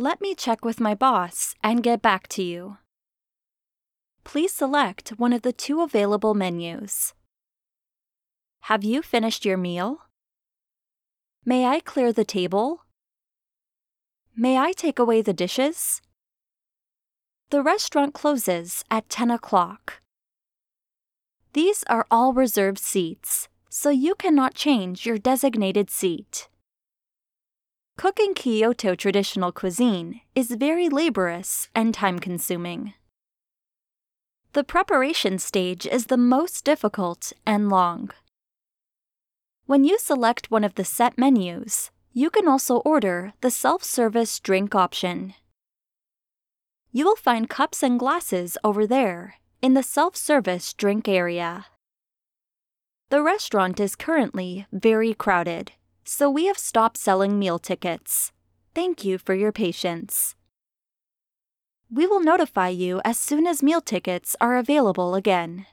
Let me check with my boss and get back to you. Please select one of the two available menus. Have you finished your meal? May I clear the table? May I take away the dishes? The restaurant closes at 10 o'clock. These are all reserved seats, so you cannot change your designated seat. Cooking Kyoto traditional cuisine is very laborious and time consuming. The preparation stage is the most difficult and long. When you select one of the set menus, you can also order the self service drink option. You will find cups and glasses over there in the self service drink area. The restaurant is currently very crowded, so we have stopped selling meal tickets. Thank you for your patience. We will notify you as soon as meal tickets are available again.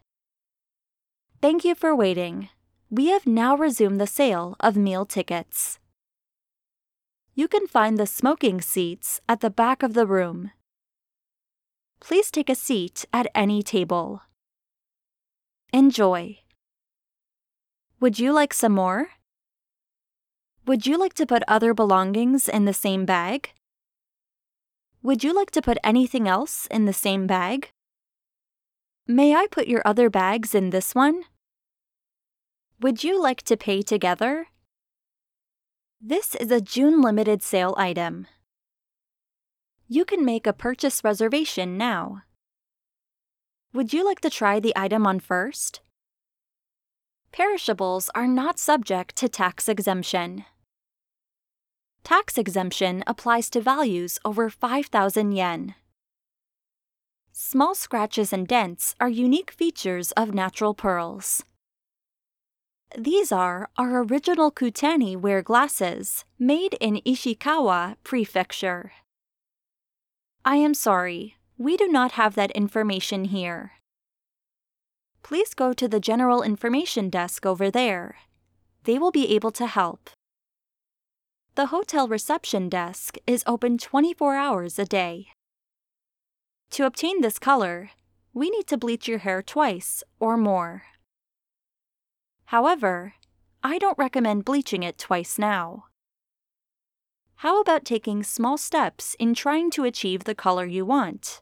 Thank you for waiting. We have now resumed the sale of meal tickets. You can find the smoking seats at the back of the room. Please take a seat at any table. Enjoy. Would you like some more? Would you like to put other belongings in the same bag? Would you like to put anything else in the same bag? May I put your other bags in this one? Would you like to pay together? This is a June limited sale item. You can make a purchase reservation now. Would you like to try the item on first? Perishables are not subject to tax exemption. Tax exemption applies to values over 5,000 yen. Small scratches and dents are unique features of natural pearls. These are our original Kutani ware glasses, made in Ishikawa Prefecture. I am sorry, we do not have that information here. Please go to the General Information Desk over there. They will be able to help. The hotel reception desk is open 24 hours a day. To obtain this color, we need to bleach your hair twice or more. However, I don't recommend bleaching it twice now. How about taking small steps in trying to achieve the color you want?